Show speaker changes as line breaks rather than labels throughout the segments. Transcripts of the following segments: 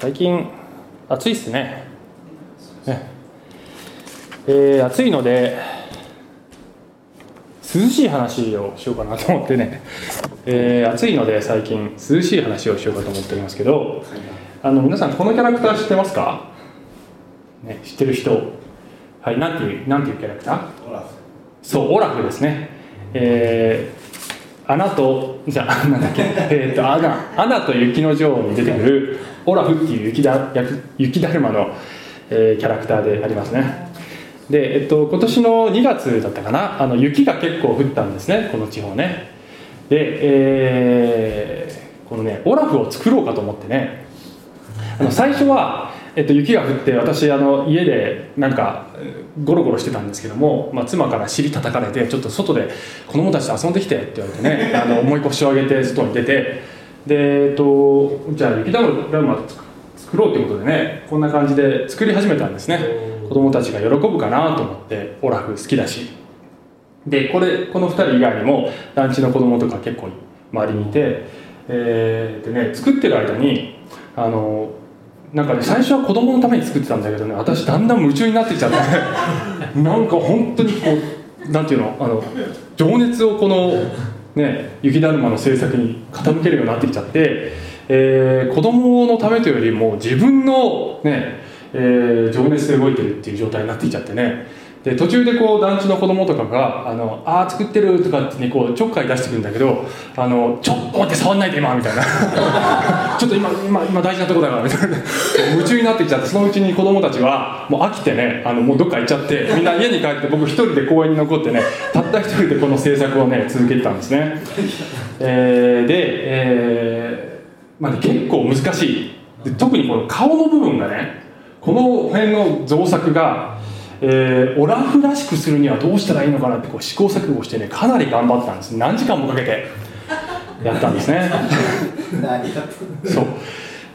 最近暑いっすね。ね。えー暑いので涼しい話をしようかなと思ってね、えー暑いので最近涼しい話をしようかと思っておりますけどあの皆さんこのキャラクター知ってますか、ね、知ってる人。はいなんていうなんていうキャラクター？そうオラフですね。えーアナとじゃあなんだっけ えっ、とアナアナと雪の女王に出てくるオラフっていう雪だ雪雪だるまの、えーキャラクターでありますね。で、えっと、今年の2月だったかなあの雪が結構降ったんですねこの地方ね。で、えーこのねオラフを作ろうかと思ってね。あの最初は、えっと、雪が降って私あの家でなんかえーゴロゴロしてたんですけども、まあ、妻から尻叩かれてちょっと外で子供たちと遊んできてって言われてね あの重い腰を上げて外に出てで、えっと、じゃあ雪だるま作ろうということでねこんな感じで作り始めたんですね。子供たちが喜ぶかなと思ってオラフ好きだし。でこれこの2人以外にも団地の子供とか結構周りにいて、えーでね作ってる間にあのなんかね最初は子供のために作ってたんだけどね私だんだん夢中になってきちゃってね。なんか本当にこうなんていうのあの情熱をこのね雪だるまの制作に傾けるようになってきちゃって、えー子供のためというよりも自分のね、えー情熱で動いてるっていう状態になってきちゃってねで途中でこう団地の子供とかが「あのあー作ってる」とかってこうちょっかい出してくるんだけど「あのちょっと待って触んないで今」みたいな「ちょっと今今今大事なとこだから」みたいな。夢中になってきちゃってそのうちに子供たちはもう飽きてねあのもうどっか行っちゃってみんな家に帰って僕一人で公園に残ってねたった一人でこの制作をね続けてたんですね。えーで、えーまあね、結構難しい。特にこの顔の部分がねこの辺の造作が、えーオラフらしくするにはどうしたらいいのかなってこう試行錯誤してねかなり頑張ったんです。何時間もかけてやったんですね。そう。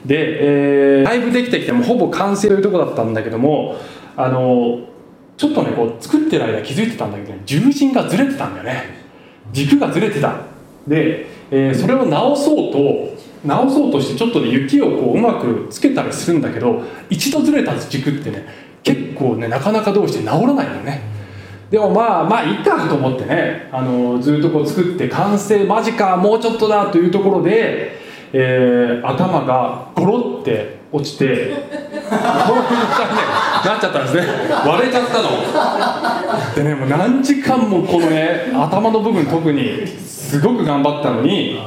で、えーだいぶできてきてもうほぼ完成というところだったんだけどもあのちょっとねこう作ってる間気づいてたんだけどね重心がずれてたんだよね。軸がずれてた。で、えーそれを直そうと直そうとしてちょっとね雪をこううまくつけたりするんだけど一度ずれた軸ってね結構ねなかなかどうして治らないのよね。でもまあまあいいかと思ってねあのずっとこう作って完成間近もうちょっとだというところで、えー頭がゴロって落ちてねなっちゃったんですね。割れちゃったの。でねもう何時間もこのね頭の部分特にすごく頑張ったのに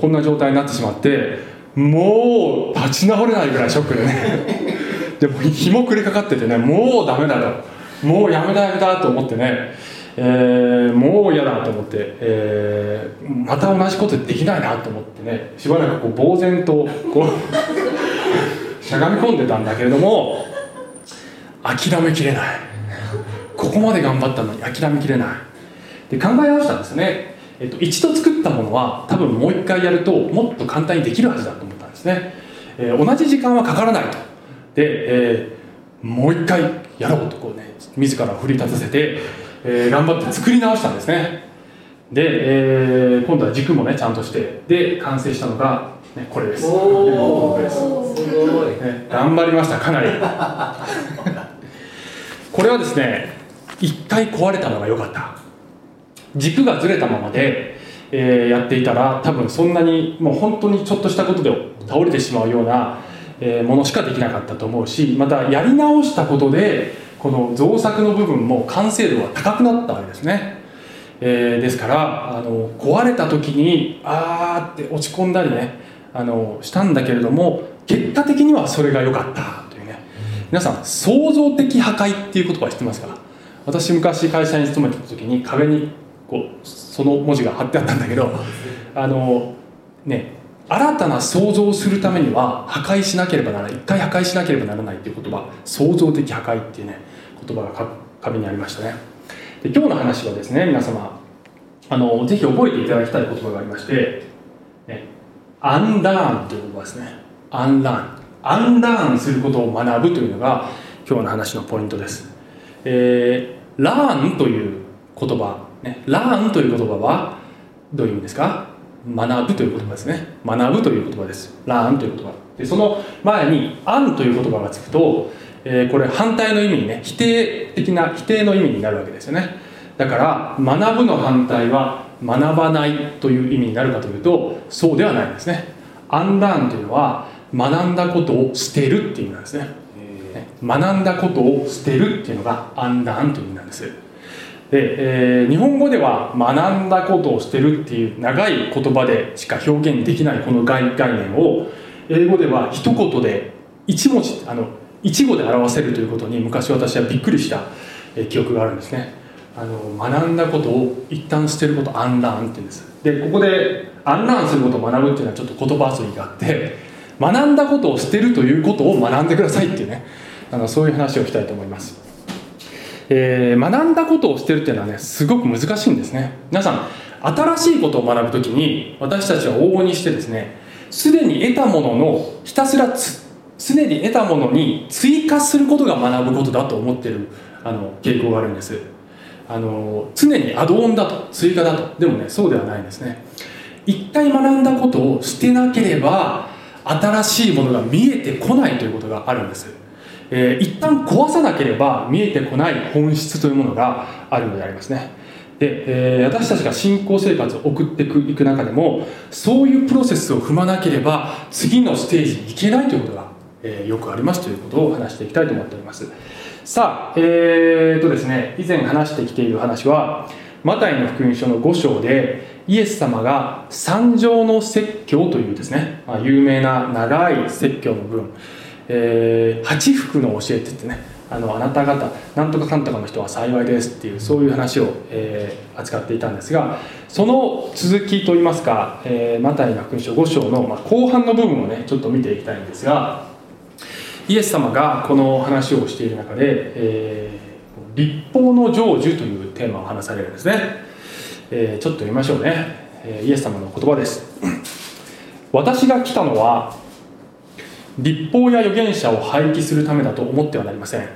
こんな状態になってしまってもう立ち直れないぐらいショックでねでも日も暮れかかっててねもうダメだと。もうやめだやめだと思ってね、えーもう嫌だと思って、えーまた同じことできないなと思ってねしばらくこう呆然とこう しゃがみ込んでたんだけれども諦めきれない。ここまで頑張ったのに諦めきれない。で考え直したんですね、えっと、一度作ったものは多分もう一回やるともっと簡単にできるはずだと思ったんですね、えー同じ時間はかからないと、えーもう一回やろうとこうね自ら振り立たせて、えー頑張って作り直したんですね。で、えー今度は軸もねちゃんとしてで完成したのが、ね、これです。
お
これです。
すごい。
ね頑張りましたかなり。これはですね一回壊れたのが良かった。軸がずれたままで、えーやっていたら多分そんなにもう本当にちょっとしたことで倒れてしまうような、えものしかできなかったと思うしまたやり直したことでこの造作の部分も完成度が高くなったわけですね、えーですからあの壊れた時にあーって落ち込んだりねあのしたんだけれども結果的にはそれが良かったというね。皆さん創造的破壊っていう言葉知ってますか？私昔会社に勤めてた時に壁にこうその文字が貼ってあったんだけどあのね新たな創造をするためには破壊しなければならない。一回破壊しなければならないっていう言葉。創造的破壊っていうね言葉がか壁にありましたね。で今日の話はですね皆様あのぜひ覚えていただきたい言葉がありまして、ね、アンラーンという言葉ですね。アンラーン。アンラーンすることを学ぶというのが今日の話のポイントです、えーラーンという言葉、ね、ラーンという言葉はどういう意味ですか？学ぶという言葉ですね学ぶという言葉ですラーンという言葉。でその前にアンという言葉がつくと、えーこれ反対の意味にね否定的な否定の意味になるわけですよね。だから学ぶの反対は学ばないという意味になるかというとそうではないんですねアンラーンというのは学んだことを捨てるっていう意味なんですね。ね学んだことを捨てるっていうのがアンラーンという意味なんですで、えー日本語では学んだことを捨てるっていう長い言葉でしか表現できないこの概念を英語では一言で一文字あの一語で表せるということに昔私はびっくりした記憶があるんですね。あの学んだことを一旦捨てることアンラーンって言うんです。でここでアンラーンすることを学ぶっていうのはちょっと言葉遊びがあって学んだことを捨てるということを学んでくださいっていうねあのそういう話をしたいと思います。えー学んだことを捨てるっていうのはねすごく難しいんですね。皆さん新しいことを学ぶときに私たちは往々にしてですねすでに得たもののひたすらつすでに得たものに追加することが学ぶことだと思ってるあの傾向があるんです。あの常にアドオンだと追加だと。でもねそうではないんですね。一回学んだことを捨てなければ新しいものが見えてこないということがあるんです。えー一旦壊さなければ見えてこない本質というものがあるのでありますね。で、えー私たちが信仰生活を送っていく中でもそういうプロセスを踏まなければ次のステージに行けないということが、えーよくありますということを話していきたいと思っております。さあえー、とですね以前話してきている話はマタイの福音書の5章でイエス様が三条の説教というですね、まあ、有名な長い説教の文。えー八福の教えって言ってねあのあなた方なんとかかんとかの人は幸いですっていうそういう話を、えー扱っていたんですがその続きといいますか、えーマタイの福音書5章の、まあ、後半の部分をねちょっと見ていきたいんですがイエス様がこの話をしている中で、えー立法の成就というテーマを話されるんですね、えーちょっと読みましょうね、えイエス様の言葉です。私が来たのは立法や預言者を廃棄するためだと思ってはなりません。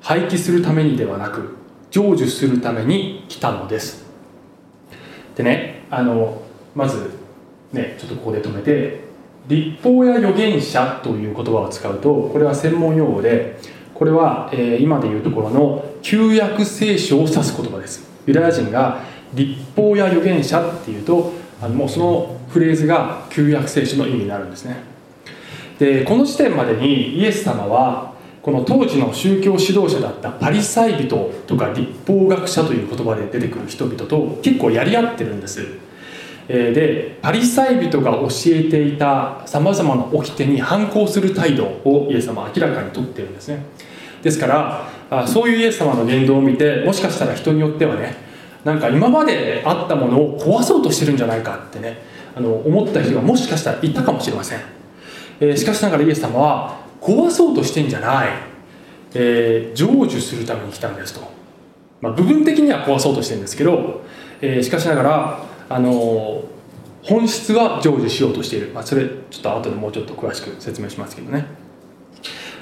廃棄するためにではなく成就するために来たのです。でねあのまずねちょっとここで止めて立法や預言者という言葉を使うとこれは専門用語でこれは、えー今でいうところの旧約聖書を指す言葉です。ユダヤ人が立法や預言者っていうとあのもうそのフレーズが旧約聖書の意味になるんですね。でこの時点までにイエス様はこの当時の宗教指導者だったパリサイ人とか立法学者という言葉で出てくる人々と結構やり合ってるんです。でパリサイ人が教えていたさまざまな掟に反抗する態度をイエス様は明らかにとってるんですね。ですからそういうイエス様の言動を見てもしかしたら人によってはねなんか今まであったものを壊そうとしてるんじゃないかってねあの思った人がもしかしたらいたかもしれません。えーしかしながらイエス様は壊そうとしてんじゃない、えー成就するために来たんですと、まあ、部分的には壊そうとしてんですけど、えーしかしながら、あの本質は成就しようとしている、まあ、それちょっと後でもうちょっと詳しく説明しますけどね。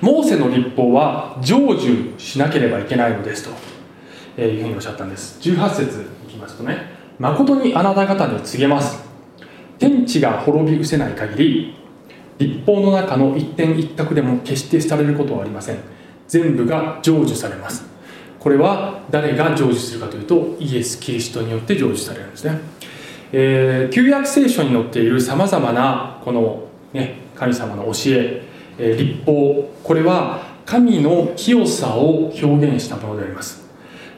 モーセの立法は成就しなければいけないのですと、いうふうにおっしゃったんです。18節いきますとね。誠にあなた方に告げます。天地が滅び失せない限り立法の中の一点一角でも決してされることはありません。全部が成就されます。これは誰が成就するかというとイエス・キリストによって成就されるんですね、えー旧約聖書に載っているさまざまなこの、ね、神様の教ええー立法これは神の清さを表現したものであります。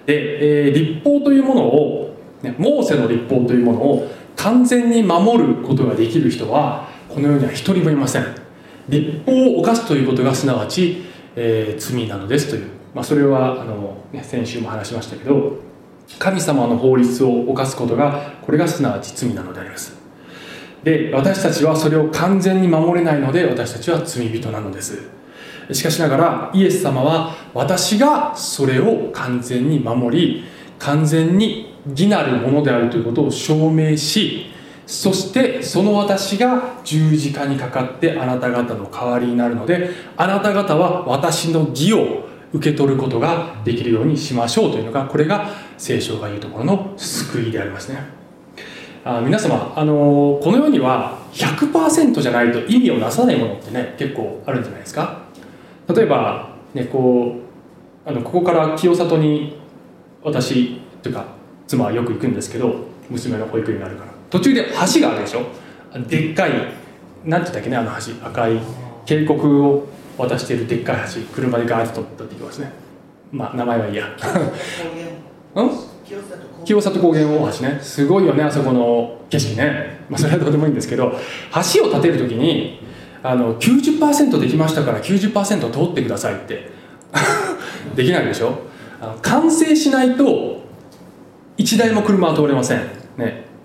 で、えー立法というものを、ね、モーセの立法というものを完全に守ることができる人はこの世には一人もいません。立法を犯すということがすなわち、えー罪なのですという、まあ、それはあの、ね、先週も話しましたけど神様の法律を犯すことがこれがすなわち罪なのであります。で私たちはそれを完全に守れないので私たちは罪人なのです。しかしながらイエス様は私がそれを完全に守り完全に義なるものであるということを証明しそしてその私が十字架にかかってあなた方の代わりになるのであなた方は私の義を受け取ることができるようにしましょうというのがこれが聖書が言うところの救いでありますね。あ皆様、あのこの世には100%じゃないと意味をなさないものってね結構あるんじゃないですか？例えば、ね、こうあのここから清里に私というか妻はよく行くんですけど娘の保育園があるから。途中で橋があるでしょ？でっかいなんて言ったっけね？あの橋赤い渓谷を渡しているでっかい橋車でガーッと取っていきますね。まあ名前はいいや。うん？清里高原。大橋ね。すごいよねあそこの景色ね、まあ、それはどうでもいいんですけど橋を建てる時にあの90%できましたから90%通ってくださいって。できないでしょ？完成しないと1台も車は通れません、ね、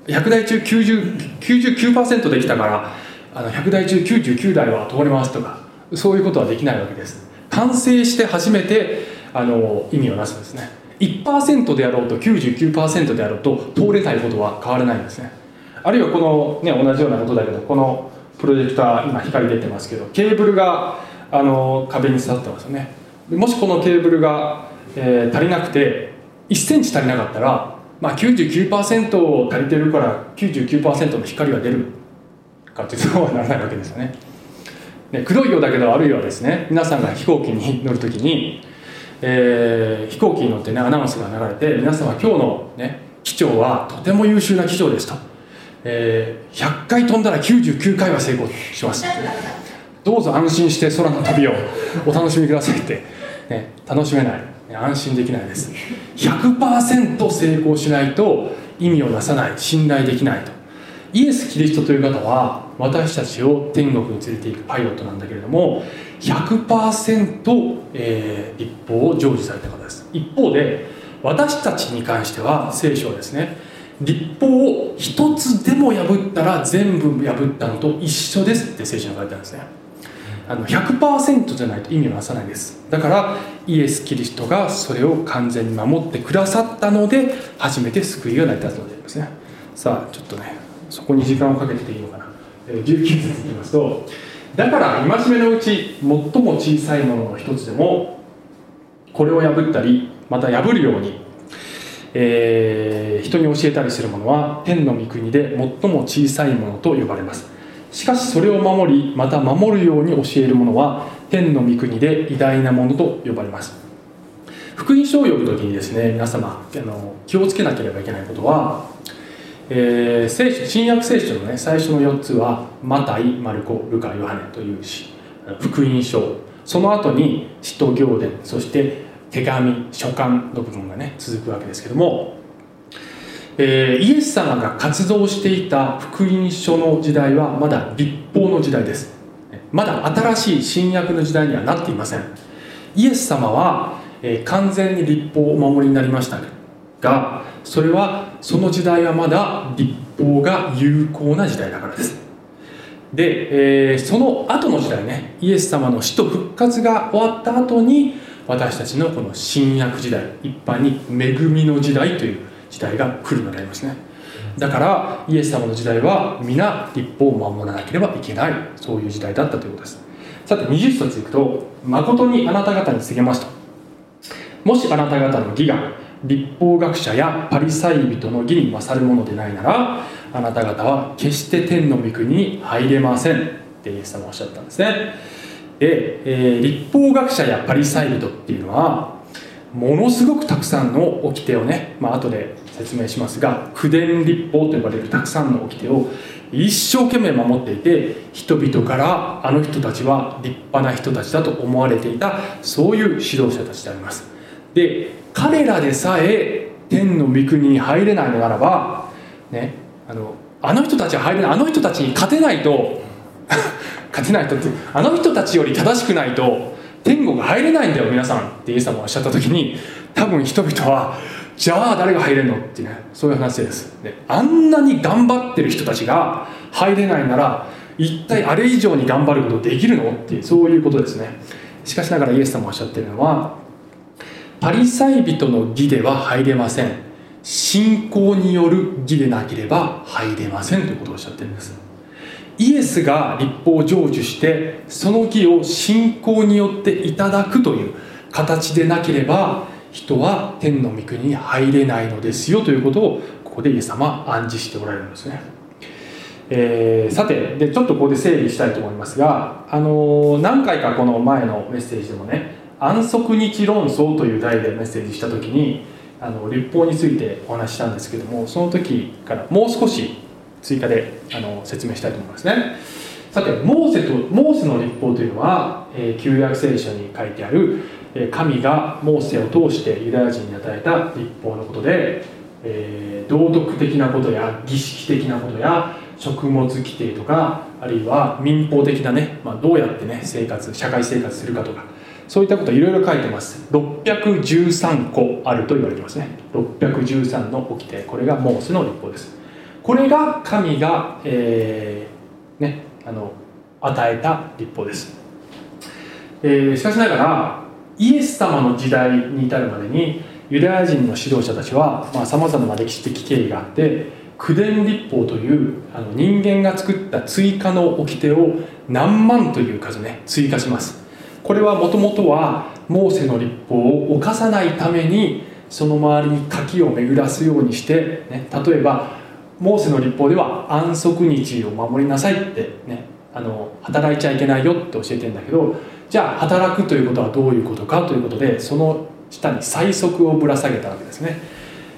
100台中90 99%できたからあの100台中99台は通れますとかそういうことはできないわけです。完成して初めてあの意味をなすんですね。1%であろうと99%であろうと通れないことは変わらないんですね。あるいはこの、ね、同じようなことだけどこのプロジェクター今光出てますけどケーブルがあの壁に刺さってますよね。もしこのケーブルが、えー、足りなくて1センチ足りなかったら、まあ99%足りてるから99%の光が出るかってそうはならないわけですよね。ね黒いようだけどあるいはですね皆さんが飛行機に乗るときにえー、飛行機に乗ってねアナウンスが流れて皆様今日のね機長はとても優秀な機長ですと、えー、100回飛んだら99回は成功します。どうぞ安心して空の旅をお楽しみくださいって、ね、楽しめない。安心できないです。100%成功しないと意味をなさない信頼できないと。イエス・キリストという方は私たちを天国に連れていくパイロットなんだけれども100%、えー、立法を成就された方です。一方で私たちに関しては聖書はですね立法を一つでも破ったら全部破ったのと一緒ですって聖書に書いてあるんですね。あの100%じゃないと意味をなさないです。だからイエス・キリストがそれを完全に守ってくださったので初めて救いが成り立つのでですね。さあちょっとねそこに時間をかけてていいのかな。19節いきますとだから戒めのうち最も小さいものの一つでもこれを破ったりまた破るように、えー、人に教えたりするものは天の御国で最も小さいものと呼ばれます。しかしそれを守りまた守るように教えるものは天の御国で偉大なものと呼ばれます。福音書を読む時にですね皆様あの気をつけなければいけないことはえー、聖書新約聖書の、ね、最初の4つはマタイ、マルコ、ルカ、ヨハネという福音書。その後に使徒行伝そして手紙書簡の部分がね続くわけですけども、えー、イエス様が活動していた福音書の時代はまだ立法の時代です。まだ新しい新約の時代にはなっていません。イエス様は、えー、完全に立法をお守りになりましたがそれはその時代はまだ立法が有効な時代だからです。で、えー、その後の時代ねイエス様の死と復活が終わった後に私たちのこの新約時代一般に恵みの時代という時代が来るのでありますね。だからイエス様の時代は皆立法を守らなければいけない。そういう時代だったということです。さて20節いくと「誠にあなた方に告げますと」もしあなた方の義が立法学者やパリサイ人の義に勝るものでないならあなた方は決して天の御国に入れません。ってイエス様はおっしゃったんですね。で、えー、立法学者やパリサイ人っていうのはものすごくたくさんの掟をね、まあ後で説明しますが口伝立法と呼ばれるたくさんの掟を一生懸命守っていて人々からあの人たちは立派な人たちだと思われていたそういう指導者たちであります。で彼らでさえ天の御国に入れないのならばねあのあの人たちは入れないあの人たちに勝てないと 勝てないとってあの人たちより正しくないと天国が入れないんだよ皆さんってイエス様がおっしゃった時に多分人々はじゃあ誰が入れるのってねそういう話です。であんなに頑張ってる人たちが入れないなら一体あれ以上に頑張ることできるのってそういうことですね。しかしながらイエス様がおっしゃってるのはパリサイ人の義では入れません。信仰による義でなければ入れませんということをおっしゃってるんです。イエスが立法を成就してその義を信仰によっていただくという形でなければ人は天の御国に入れないのですよということをここでイエス様暗示しておられるんですね、えー、さてでちょっとここで整理したいと思いますが、あのー、何回かこの前のメッセージでもね安息日論争という題でメッセージした時にあの立法についてお話ししたんですけどもその時からもう少し追加であの説明したいと思いますね。さてモーセとモーセの立法というのは、えー、旧約聖書に書いてある神がモーセを通してユダヤ人に与えた立法のことで、えー、道徳的なことや儀式的なことや食物規定とかあるいは民法的なね、まあ、どうやってね生活社会生活するかとかそういったこといろいろ書いてます。613個あると言われてますね。613の掟。これがモーセの立法です。これが神が、えー、ねあの与えた立法です、えー、しかしながらイエス様の時代に至るまでにユダヤ人の指導者たちはさまざ、まな歴史的経緯があって口伝立法というあの人間が作った追加の掟を何万という数ね追加します。これはもともとはモーセの立法を犯さないためにその周りに柿を巡らすようにして、ね、例えばモーセの立法では安息日を守りなさいってねあの働いちゃいけないよって教えてんだけどじゃあ働くということはどういうことかということでその下に最速をぶら下げたわけですね、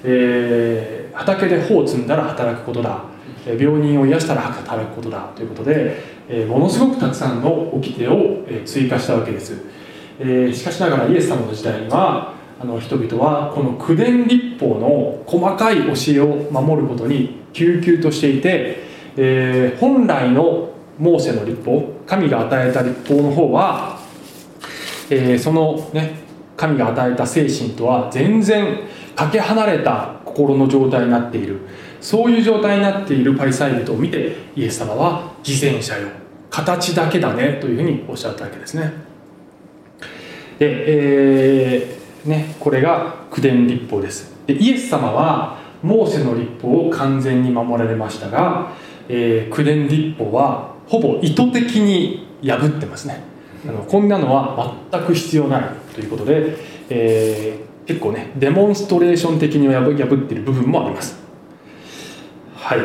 えー、畑で穂を摘んだら働くことだ。病人を癒したら働くことだということで、えー、ものすごくたくさんの掟を追加したわけです、えー、しかしながらイエス様の時代にはあの人々はこの口伝立法の細かい教えを守ることに救急としていて、えー、本来のモーセの立法神が与えた立法の方は、えー、そのね神が与えた精神とは全然かけ離れた心の状態になっている。そういう状態になっているパリサイ人を見てイエス様は偽善者よ。形だけだねというふうにおっしゃったわけですね。で、えー、ねこれが口伝立法です。でイエス様はモーセの立法を完全に守られましたが、えー、口伝立法はほぼ意図的に破ってますね。あのこんなのは全く必要ないということで、えー、結構ねデモンストレーション的に破っている部分もあります。はい。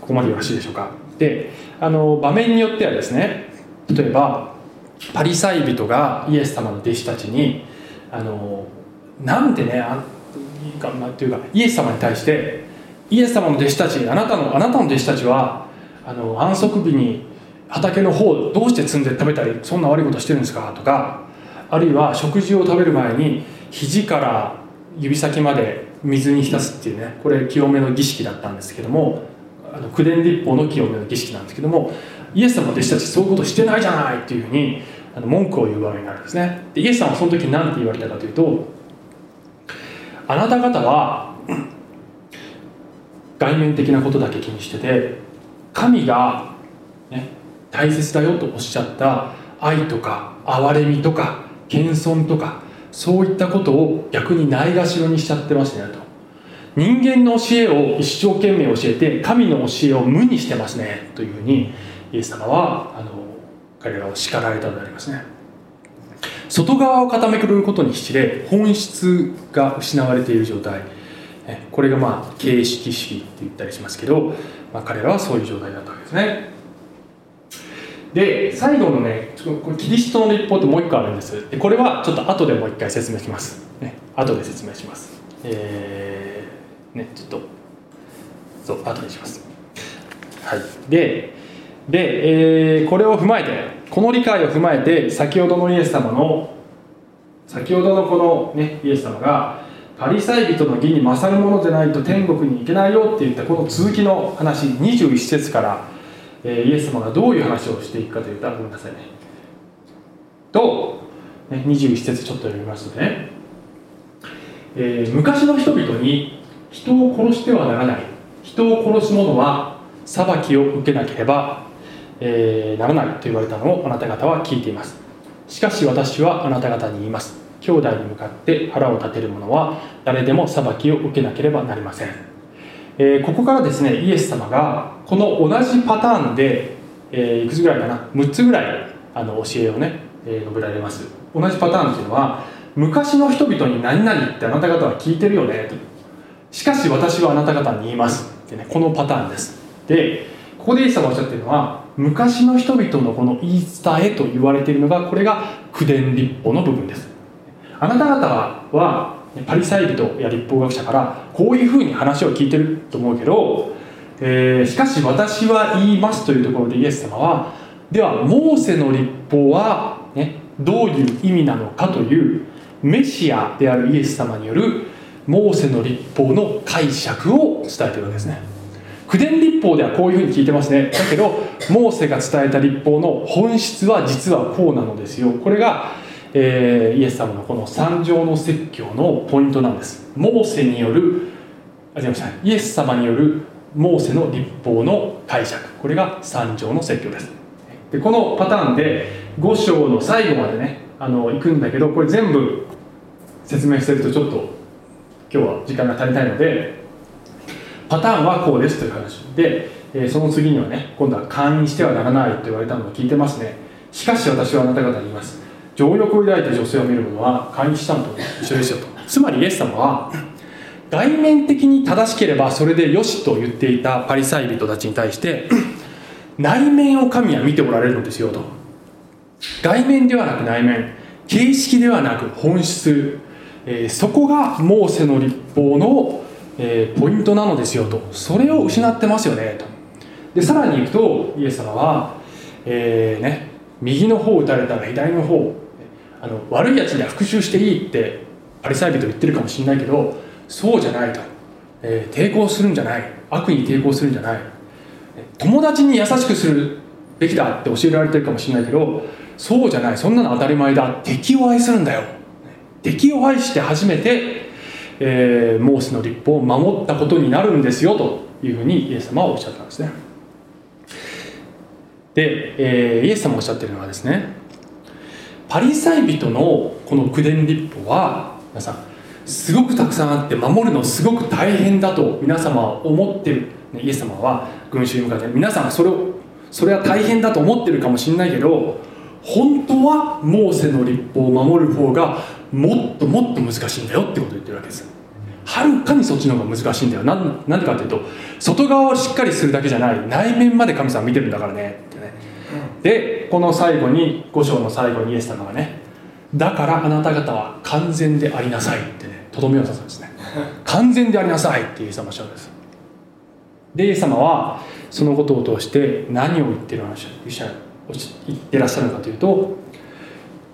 ここまでよろしいでしょうか。であの場面によってはですね例えばパリサイ人がイエス様の弟子たちにあのなんでねあかなんていうかイエス様に対してイエス様の弟子たちあなたのあなたの弟子たちはあの安息日に畑の方どうして摘んで食べたりそんな悪いことしてるんですかとかあるいは食事を食べる前に肘から指先まで水に浸すっていうねこれ清めの儀式だったんですけどもあの九伝立法の清めの儀式なんですけどもイエス様の弟子たちそういうことしてないじゃないっていうふうにあの文句を言う場合になるんですね。でイエス様はその時何て言われたかというとあなた方は外面的なことだけ気にしてて神が、ね、大切だよとおっしゃった愛とか憐れみとか謙遜とかそういったことを逆にないがしろにしちゃってますねと。人間の教えを一生懸命教えて神の教えを無にしてますねというふうにイエス様はあの彼らを叱られたのでありますね。外側を固めくることに必れ本質が失われている状態。これがまあ形式主義って言ったりしますけど、まあ、彼らはそういう状態だったわけですね。で最後のねこれキリストの立法ってもう一個あるんです。でこれはちょっと後でもう一回説明します、ね、後で説明します。えー、ねちょっとそう後にします。はい。でで、えー、これを踏まえてこの理解を踏まえて先ほどのイエス様の先ほどのこのねイエス様がパリサイ人の義に勝るものでないと天国に行けないよって言ったこの続きの話21節からえ、イエス様がどういう話をしていくかというとごめんなさいね。と、21節ちょっと読みますね、えー、昔の人々に人を殺してはならない。人を殺す者は裁きを受けなければ、えー、ならないと言われたのをあなた方は聞いています。しかし私はあなた方に言います。兄弟に向かって腹を立てる者は誰でも裁きを受けなければなりません。えー、ここからですねイエス様がこの同じパターンで、えー、いくつぐらいかな？6つぐらいあの教えをね、えー、述べられます。同じパターンっていうのは昔の人々に何々ってあなた方は聞いてるよねと。しかし私はあなた方に言います。ってねこのパターンです。でここでイエス様がおっしゃってるのは昔の人々のこの言い伝えと言われているのがこれが口伝立法の部分です。あなた方はパリサイ人や立法学者からこういうふうに話を聞いてると思うけど、えーしかし私は言いますというところでイエス様はではモーセの立法は、ね、どういう意味なのかというメシアであるイエス様によるモーセの立法の解釈を伝えてるわけですね。口伝立法ではこういうふうに聞いてますね。だけどモーセが伝えた立法の本質は実はこうなのですよ。これが、えーイエス様のこの三条の説教のポイントなんです。モーセによるあ違いました。イエス様によるモーセの立法の解釈。これが三条の説教です。でこのパターンで5章の最後までねあの行くんだけどこれ全部説明してるとちょっと今日は時間が足りないのでパターンはこうですという話。で、えーその次にはね今度は会員してはならないと言われたのを聞いてますね。しかし私はあなた方に言います。情欲を抱いた女性を見る者は会員したのと一緒ですよと。つまりイエス様は外面的に正しければそれでよしと言っていたパリサイ人たちに対して内面を神は見ておられるのですよと。外面ではなく内面形式ではなく本質、えーそこがモーセの立法の、えーポイントなのですよと。それを失ってますよねと。でさらに行くとイエス様は、えーね、右の方を打たれたら左の方。あの悪いやつには復讐していいってパリサイ人言ってるかもしれないけどそうじゃないと、えー抵抗するんじゃない。悪意に抵抗するんじゃない。友達に優しくするべきだって教えられてるかもしれないけどそうじゃない。そんなの当たり前だ。敵を愛するんだよ。敵を愛して初めて、えーモーセの立法を守ったことになるんですよというふうにイエス様はおっしゃったんですね。で、えーイエス様おっしゃってるのはですねパリサイ人のこの口伝立法は皆さんすごくたくさんあって守るのすごく大変だと皆様は思ってる。ねイエス様は群衆に向かって皆さんそれをそれは大変だと思ってるかもしれないけど本当はモーセの立法を守る方がもっともっと難しいんだよってことを言ってるわけです。はるかにそっちの方が難しいんだよ。なんでかっていうと外側をしっかりするだけじゃない。内面まで神様見てるんだからね。でこの最後に5章の最後にイエス様がねだからあなた方は完全でありなさいってねとどめを刺すんですね。完全でありなさいってイエス様はおっしゃるんです。でイエス様はそのことを通して何を言ってる話言ってらっしゃるのかというと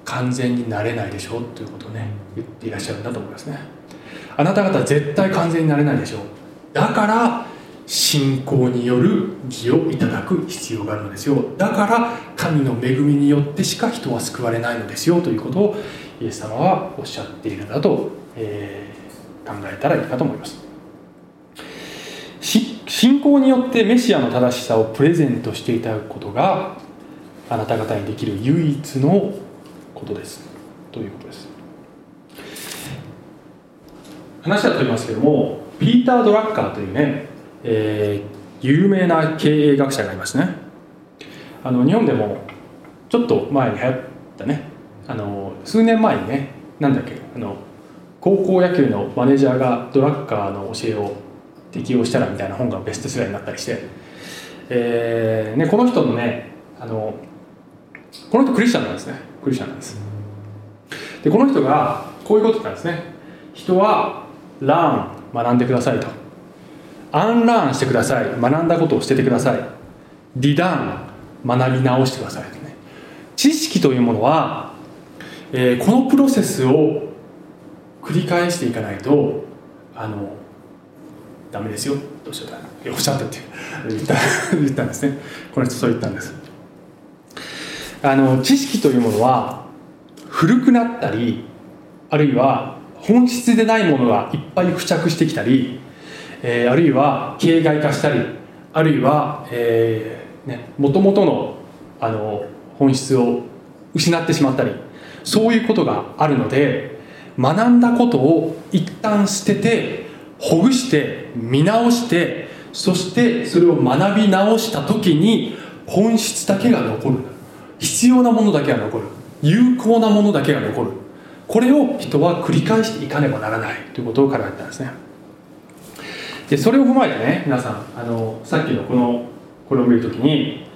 完全になれないでしょということをね言っていらっしゃるんだと思いますね。あなた方は絶対完全になれないでしょう。だから信仰による義をいただく必要があるのですよ。だから神の恵みによってしか人は救われないのですよ。ということをイエス様はおっしゃっているんだと、えー考えたらいいかと思います。信仰によってメシアの正しさをプレゼントしていただくことがあなた方にできる唯一のことです。ということです。話は飛びますけどもピーター・ドラッカーというね、えー有名な経営学者がいますね。あの日本でもちょっと前に流行ったね。あの数年前にねなんだっけあの高校野球のマネージャーがドラッカーの教えを適用したらみたいな本がベストセラーになったりして、えーね、この人のねあのこの人クリスチャンなんですね。クリスチャンなんです。でこの人がこういうこと言ったんですね。人はラン学んでくださいと。アンラーンしてください。学んだことを捨ててください。リダーン学び直してくださいね。知識というものは、えーこのプロセスを繰り返していかないとあのダメですよ。とおっしゃったおっしゃったって言った言ったんですね。この人そう言ったんです。あの知識というものは古くなったりあるいは本質でないものがいっぱい付着してきたり、えーあるいは形骸化したりあるいは、えーね、元々のあの本質を失ってしまったりそういうことがあるので学んだことを一旦捨ててほぐして見直してそしてそれを学び直した時に本質だけが残る。必要なものだけが残る。有効なものだけが残る。これを人は繰り返していかねばならないということを彼は言ったんですね。でそれを踏まえてね皆さんあのさっきのこのこれを見るときに、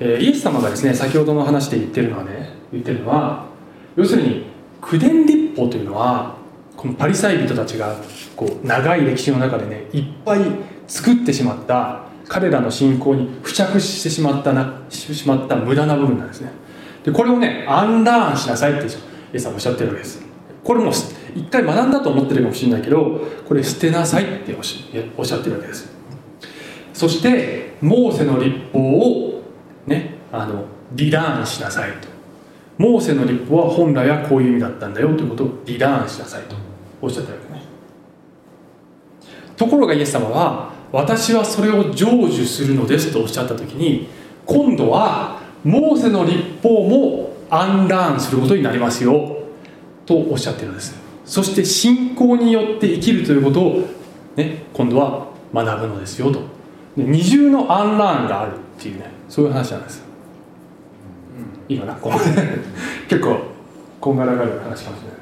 えー、イエス様がですね先ほどの話で言ってるのはね言ってるのは要するに口伝立法というのはこのパリサイ人たちがこう長い歴史の中でねいっぱい作ってしまった彼らの信仰に付着してしまったなしまった無駄な部分なんですね。でこれをねアンラーンしなさいってイエス様おっしゃってるわけです。これも一回学んだと思ってるかもしれないけどこれ捨てなさいっておっしゃってるわけです。そしてモーセの立法をねあのリラーンしなさいと。モーセの立法は本来はこういう意味だったんだよということをリラーンしなさいとおっしゃってるわけね。ところがイエス様は私はそれを成就するのですとおっしゃった時に今度はモーセの立法もアンラーンすることになりますよとおっしゃってるんです。そして信仰によって生きるということを、ね、今度は学ぶのですよと。二重のアンラーンがあるっていうねそういう話なんですいいかなこ 結構こんがらがる話かもしれない。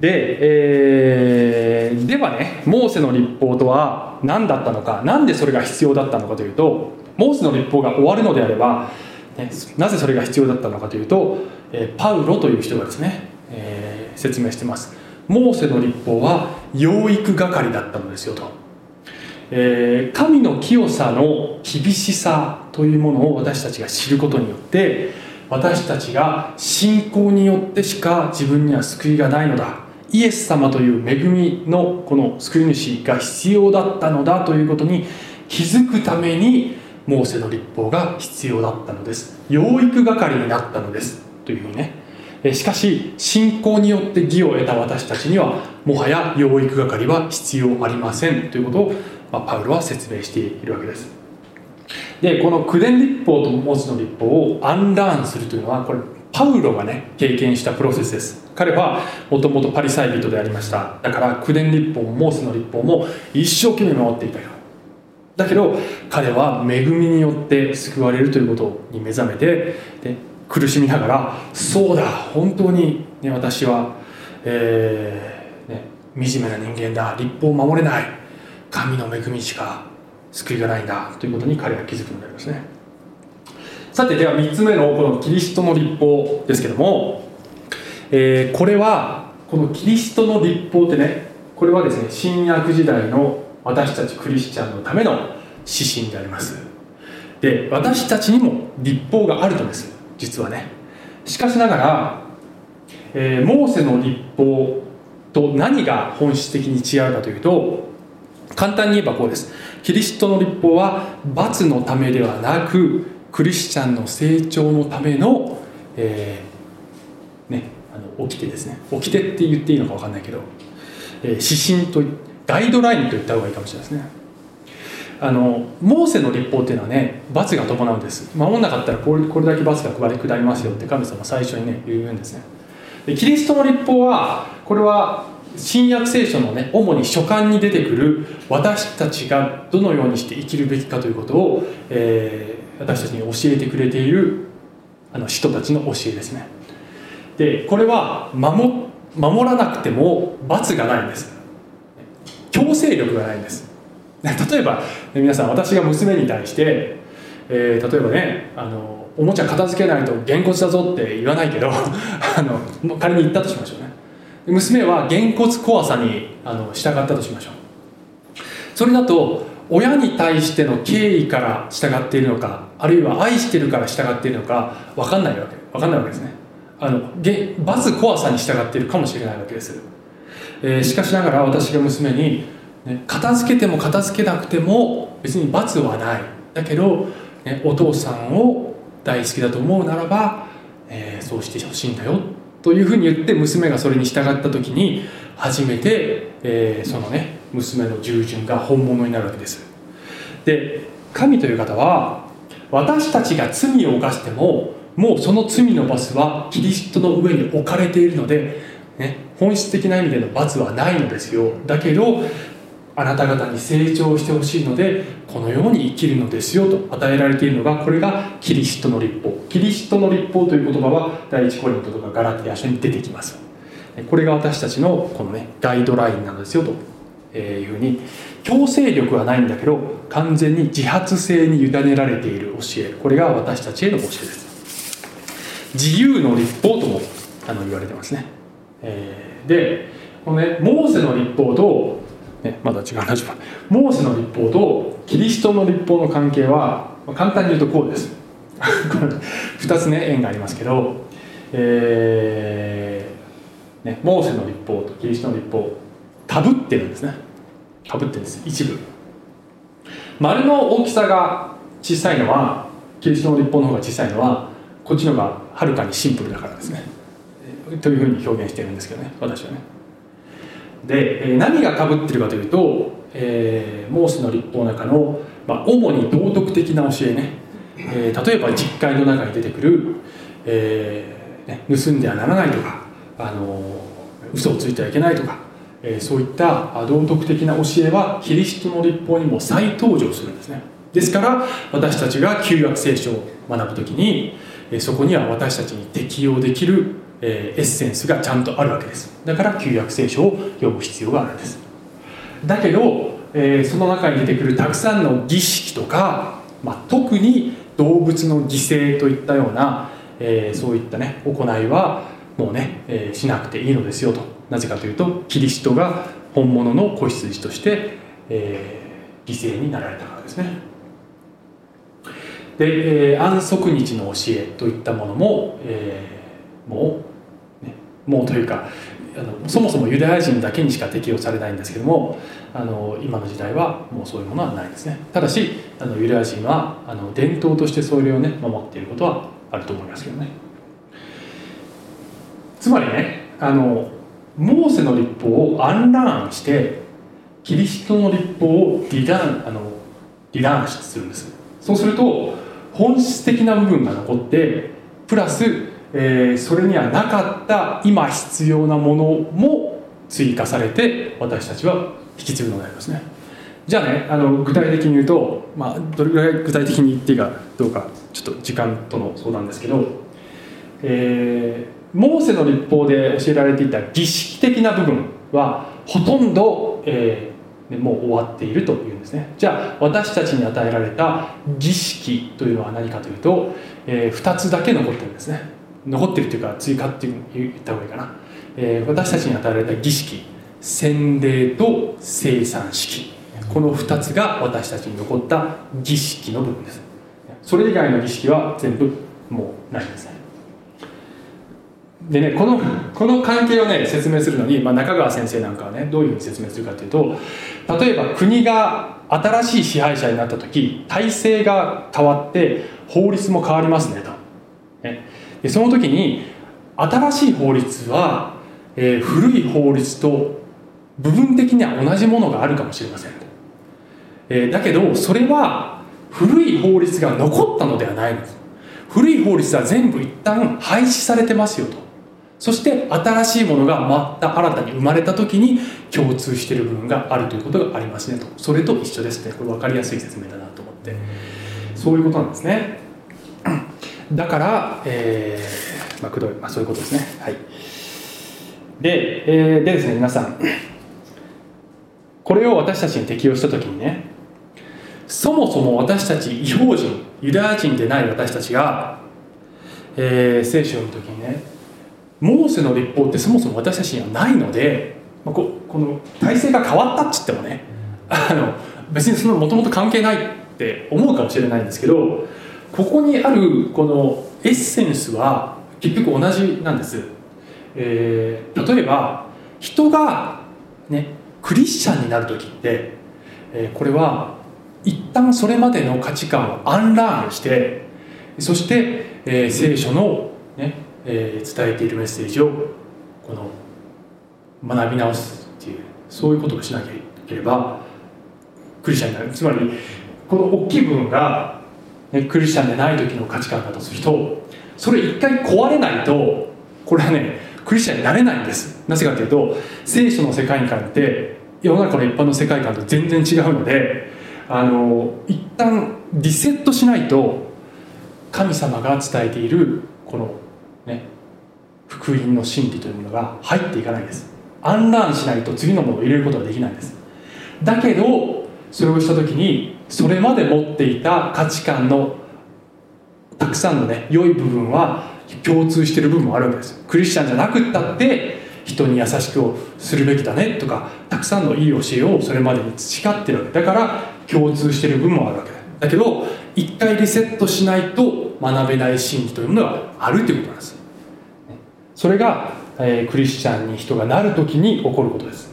で、えー、ではねモーセの立法とは何だったのか何でそれが必要だったのかというとモーセの立法が終わるのであれば、ね、なぜそれが必要だったのかというと、えー、パウロという人がですね、えー、説明してます。モーセの立法は養育係だったのですよと、えー、神の清さの厳しさというものを私たちが知ることによって私たちが信仰によってしか自分には救いがないのだ。イエス様という恵みのこの救い主が必要だったのだということに気づくためにモーセの立法が必要だったのです。養育係になったのです。というふうにね。しかし信仰によって義を得た私たちにはもはや養育係は必要ありません。ということを、ま、パウロは説明しているわけです。でこの口伝立法とモーセの立法をアンラーンするというのはこれパウロがね経験したプロセスです。彼はもともとパリサイ人でありました。だから口伝立法もモーセの立法も一生懸命守っていたよ。だけど彼は恵みによって救われるということに目覚めてで苦しみながらそうだ本当に、ね、私は、えーね、惨めな人間だ立法を守れない神の恵みしか救いがないんだということに彼は気づくようになりますね。さてでは3つ目のこのキリストの立法ですけどもえー、これはこのキリストの立法ってねこれはですね新約時代の私たちクリスチャンのための指針であります。で私たちにも立法があるのです。実はね。しかしながら、えー、モーセの立法と何が本質的に違うかというと簡単に言えばこうです。キリストの立法は罰のためではなくクリスチャンの成長のための、えーね、あの起きてですね。起きてって言っていいのか分かんないけど、えー、指針とガイドラインと言った方がいいかもしれないですね。あのモーセの立法っていうのはね罰が伴うんです。守んなかったらこれこれだけ罰が配り下りますよって神様最初にね言うんですね。でキリストの立法はこれは新約聖書のね主に書簡に出てくる私たちがどのようにして生きるべきかということを、えー、私たちに教えてくれているあの人たちの教えですね。でこれは守守らなくても罰がないんです。強制力がないんです。例えば皆さん私が娘に対して、えー、例えばねあのおもちゃ片付けないとげんこつだぞって言わないけど あの仮に言ったとしましょうね。娘はげんこつ怖さにあの従ったとしましょう。それだと親に対しての敬意から従っているのかあるいは愛してるから従っているのか分かんないわけ分かんないわけですね。あの罰怖さに従っているかもしれないわけです、えー、しかしながら私が娘に、ね、片付けても片付けなくても別に罰はない。だけど、ね、お父さんを大好きだと思うならば、えー、そうしてほしいんだよというふうに言って娘がそれに従った時に初めて、えー、そのね娘の従順が本物になるわけです。で神という方は私たちが罪を犯してももうその罪の罰はキリストの上に置かれているので、ね、本質的な意味での罰はないのですよ。だけどあなた方に成長してほしいのでこのように生きるのですよと与えられているのがこれがキリストの立法。キリストの立法という言葉は第一コリントとかガラテヤ書に出てきます。これが私たちのこのねガイドラインなんですよというふうに。強制力はないんだけど完全に自発性に委ねられている教え。これが私たちへの教えです。自由の立法ともあの言われてますね、えー、でこのねモーセの立法と、ね、まだ違う話はモーセの立法とキリストの立法の関係はまあ簡単に言うとこうです。2つね縁がありますけど、えーね、モーセの立法とキリストの立法かぶってるんですね。かぶってるんです。一部。丸の大きさが小さいのはキリストの立法の方が小さいのはこっちの方がはるかにシンプルだからですね。というふうに表現してるんですけどね私はね。でえ何がかぶってるかというと、えー、モーセの立法の中の、まあ、主に道徳的な教えね、えー、例えば実会の中に出てくる、えーね、盗んではならないとか、あの嘘をついてはいけないとか、えー、そういった道徳的な教えはキリストの立法にも再登場するんですね。ですから私たちが旧約聖書を学ぶ時にえそこには私たちに適用できるえエッセンスがちゃんとあるわけです。だから旧約聖書を読む必要があるんです。だけど、えその中に出てくるたくさんの儀式とか、まあ、特に動物の犠牲といったような、えそういったね行いはもうね、えしなくていいのですよと。なぜかというとキリストが本物の子羊として、え犠牲になられたからですね。で、えー、安息日の教えといったものも、えー、もう、ね、もうというかあのそもそもユダヤ人だけにしか適用されないんですけどもあの今の時代はもうそういうものはないですね。ただしあのユダヤ人はあの伝統としてそれをね守っていることはあると思いますけどね。つまりねあのモーセの立法をアンラーンしてキリストの立法をリランあのリランするんです。そうすると本質的な部分が残ってプラス、えー、それにはなかった今必要なものも追加されて私たちは引き継ぐのでありますね。じゃあねあの具体的に言うと、まあ、どれぐらい具体的に言っていいかどうかちょっと時間との相談ですけど、えー、モーセの立法で教えられていた儀式的な部分はほとんど、えー、もう終わっているというんですね。じゃあ私たちに与えられた儀式というのは何かというと、えー、2つだけ残ってるんですね。残ってるというか追加って言った方がいいかな、えー、私たちに与えられた儀式洗礼と生産式。この2つが私たちに残った儀式の部分です。それ以外の儀式は全部もうないんですね。でねこのこの関係をね説明するのに、まあ、中川先生なんかはねどういうふうに説明するかというと例えば国が新しい支配者になった時体制が変わって法律も変わりますねと。ね。でその時に新しい法律は、えー、古い法律と部分的には同じものがあるかもしれません、えー、だけどそれは古い法律が残ったのではないんです古い法律は全部一旦廃止されてますよと。そして新しいものがまた新たに生まれた時に共通している部分があるということがありますねと。それと一緒ですね。これ分かりやすい説明だなと思って。そういうことなんですね。だから、えーまあ、くどい、まあ、そういうことですね。はい。で,、えー、でですね皆さん。これを私たちに適用した時にねそもそも私たち違法人ユダヤ人でない私たちが、えー、聖書の時にねモーセの立法ってそもそも私たちにはないので、まあ、ここの体制が変わったっつってもねあの別にそのもともと関係ないって思うかもしれないんですけどここにあるこのエッセンスは結局同じなんです、えー、例えば人がねクリスチャンになる時って、えー、これは一旦それまでの価値観をアンラーンしてそして、えー、聖書のねえー、伝えているメッセージをこの学び直すっていうそういうことをしなければクリスチャンになる。つまりこの大きい部分が、クリスチャンでない時の価値観だとするとそれ一回壊れないとこれはねクリスチャンになれないんです。なぜかというと聖書の世界観って世の中の一般の世界観と全然違うのであの一旦リセットしないと神様が伝えているこのね福音の真理というものが入っていかないです。アンラーンしないと次のものを入れることができないんです。だけどそれをした時にそれまで持っていた価値観のたくさんのね良い部分は共通している部分もあるわけです。クリスチャンじゃなくったって人に優しくをするべきだねとかたくさんのいい教えをそれまでに培ってるわけ。だから共通している部分もあるわけ。だけど一回リセットしないと学べない真理というものがあるということなんです。それが、えー、クリスチャンに人がなる時に起こることです。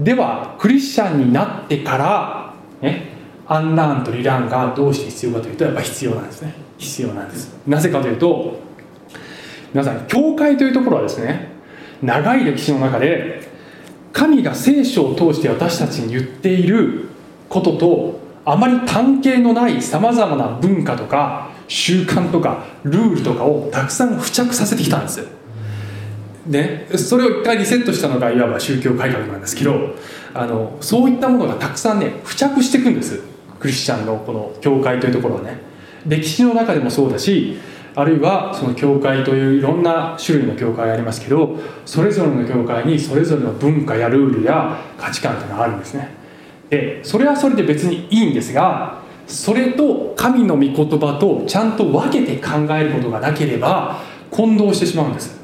ではクリスチャンになってからねアンラーンとリランがどうして必要かというとやっぱ必要なんですね。必要なんです。なぜかというと皆さん教会というところはですね長い歴史の中で神が聖書を通して私たちに言っていることとあまり関係のないさまざまな文化とか習慣とかルールとかをたくさん付着させてきたんです。ね、それを一回リセットしたのがいわば宗教改革なんですけどあのそういったものがたくさんね付着していくんです。クリスチャンのこの教会というところはね。歴史の中でもそうだしあるいはその教会といういろんな種類の教会がありますけどそれぞれの教会にそれぞれの文化やルールや価値観というのがあるんですね。でそれはそれで別にいいんですがそれと神の御言葉とちゃんと分けて考えることがなければ混同してしまうんです。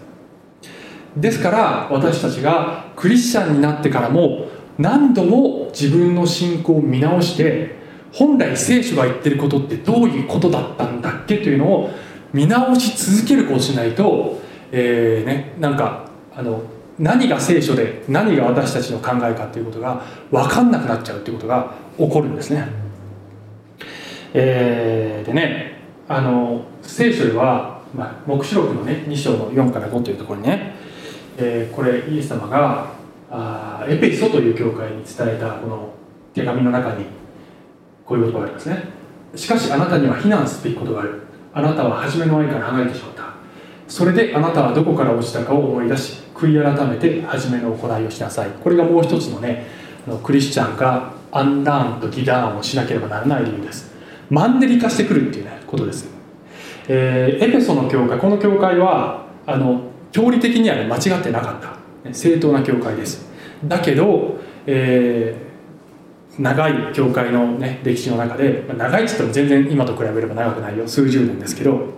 ですから私たちがクリスチャンになってからも何度も自分の信仰を見直して本来聖書が言ってることってどういうことだったんだっけというのを見直し続けることしないと、えーね、なんかあの何が聖書で何が私たちの考えかということが分かんなくなっちゃうということが起こるんですね。えー、でねあの聖書では、まあ、黙示録のね2章の4から5というところにね、えー、これイエス様があエペソという教会に伝えたこの手紙の中にこういうことがありますね。しかしあなたには非難すべきことがある。あなたは初めの愛から離れてしまった。それであなたはどこから落ちたかを思い出し悔い改めて初めの行いをしなさい。これがもう一つのねクリスチャンがアンラーンとギダーンをしなければならない理由です。マンネリ化してくるっていう、ね、ことです、えー、エペソの教会この教会はあの教理的には、ね、間違ってなかった。正当な教会です。だけど、えー長い教会の、ね、歴史の中で長いっつっても全然今と比べれば長くないよ。数十年ですけど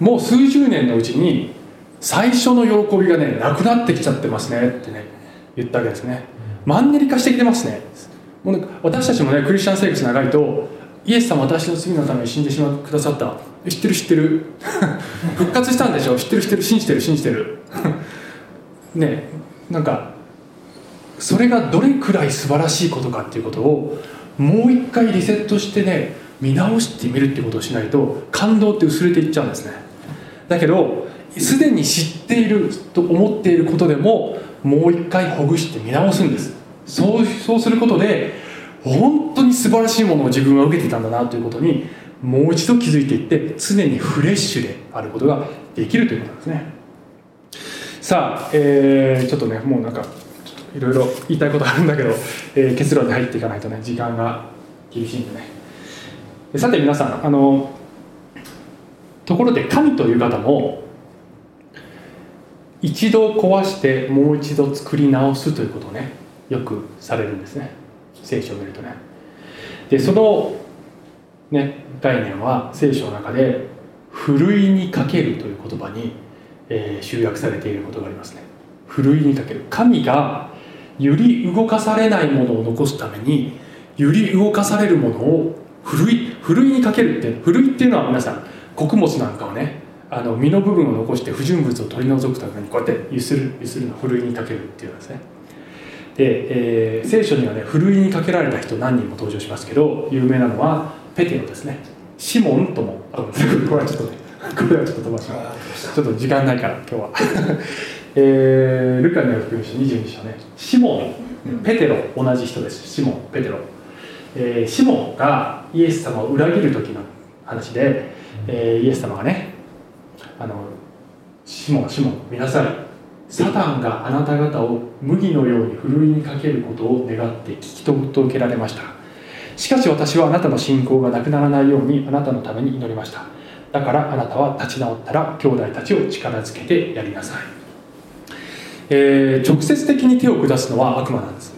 もう数十年のうちに最初の喜びがねなくなってきちゃってますねってね言ったわけですね。マンネリ化してきてますね。もう私たちもねクリスチャン生活長いとイエス様私の罪のために死んでしまってくださった。知ってる知ってる。復活したんでしょ。知ってる知ってる。信じてる信じてる。ねなんかそれがどれくらい素晴らしいことかっていうことをもう一回リセットしてね見直してみるってことをしないと感動って薄れていっちゃうんですね。だけどすでに知っていると思っていることでももう一回ほぐして見直すんです。そうそうすることで本当に素晴らしいものを自分は受けてたんだなということにもう一度気づいていって常にフレッシュであることができるということなんですね。さあ、えー、ちょっとねもうなんかいろいろ言いたいことあるんだけど、えー、結論に入っていかないとね時間が厳しいんでね。さて皆さんあのところで神という方も一度壊してもう一度作り直すということをねよくされるんですね。聖書を見るとね。でその、ね、概念は聖書の中で「ふるいにかける」という言葉に、えー、集約されていることがありますね。ふるいにかける。神が揺り動かされないものを残すために揺り動かされるものをふるいふるいにかけるってふるいっていうのは皆さん穀物なんかをねあの実の部分を残して不純物を取り除くためにこうやってゆするゆするのふるいにかけるっていうんですね。で、えー、聖書にはねふるいにかけられた人何人も登場しますけど有名なのはペテロですね。シモンともあこれはちょっとねこれはちょっと飛ばします。ちょっと時間ないから今日は。えー、ルカによる福音書22章ね。シモンペテロ同じ人です。シモンペテロ、えー、シモンがイエス様を裏切る時の話で、えー、イエス様がねあのシモンシモン見なさいサタンがあなた方を麦のようにふるいにかけることを願って聞き届けられました。しかし私はあなたの信仰がなくならないようにあなたのために祈りました。だからあなたは立ち直ったら兄弟たちを力づけてやりなさい、えー直接的に手を下すのは悪魔なんです。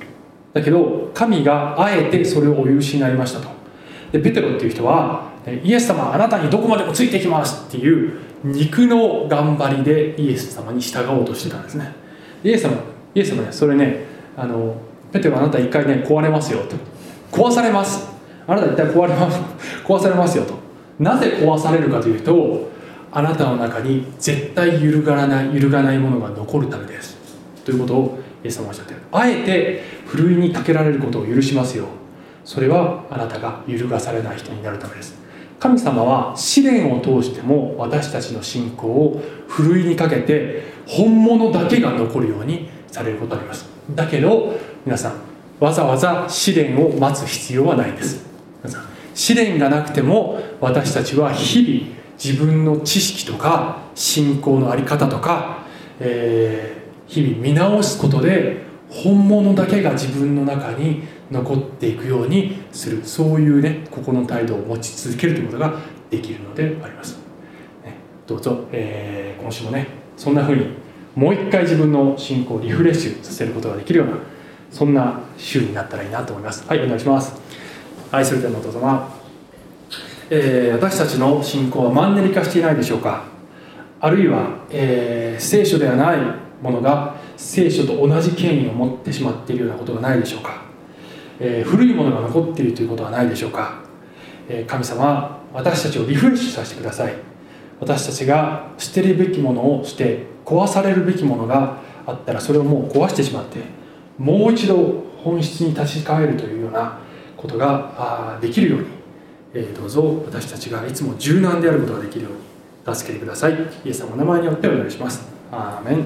だけど神があえてそれをお許しになりましたと。でペテロっていう人はイエス様あなたにどこまでもついてきますっていう肉の頑張りでイエス様に従おうとしてたんですね。イエス様イエス様ねそれねあのペテロあなた一回ね壊れますよと。壊されます。あなた一体壊れます。壊されますよと。なぜ壊されるかというとあなたの中に絶対揺るがらない揺るがないものが残るためです。ということをイエス様はおっしゃってる。あえてふるいにかけられることを許しますよそれはあなたが揺るがされない人になるためです。神様は試練を通しても私たちの信仰をふるいにかけて本物だけが残るようにされることがあります。だけど皆さんわざわざ試練を待つ必要はないんです。皆さん試練がなくても私たちは日々自分の知識とか信仰の在り方とか、えー日々見直すことで本物だけが自分の中に残っていくようにする。そういうね心の態度を持ち続けるということができるのであります、ね、どうぞ、えー今週もねそんな風にもう一回自分の信仰をリフレッシュさせることができるようなそんな週になったらいいなと思います。はいお願いします。愛する天のお父様、えー私たちの信仰はマンネリ化していないでしょうか。あるいは、えー聖書ではないものが聖書と同じ権威を持ってしまっているようなことがないでしょうか、えー古いものが残っているということはないでしょうか、えー神様私たちをリフレッシュさせてください。私たちが捨てるべきものを捨て壊されるべきものがあったらそれをもう壊してしまってもう一度本質に立ち返るというようなことがあできるように、えーどうぞ私たちがいつも柔軟であることができるように助けてください。イエス様の名前によってお願いします。アーメン。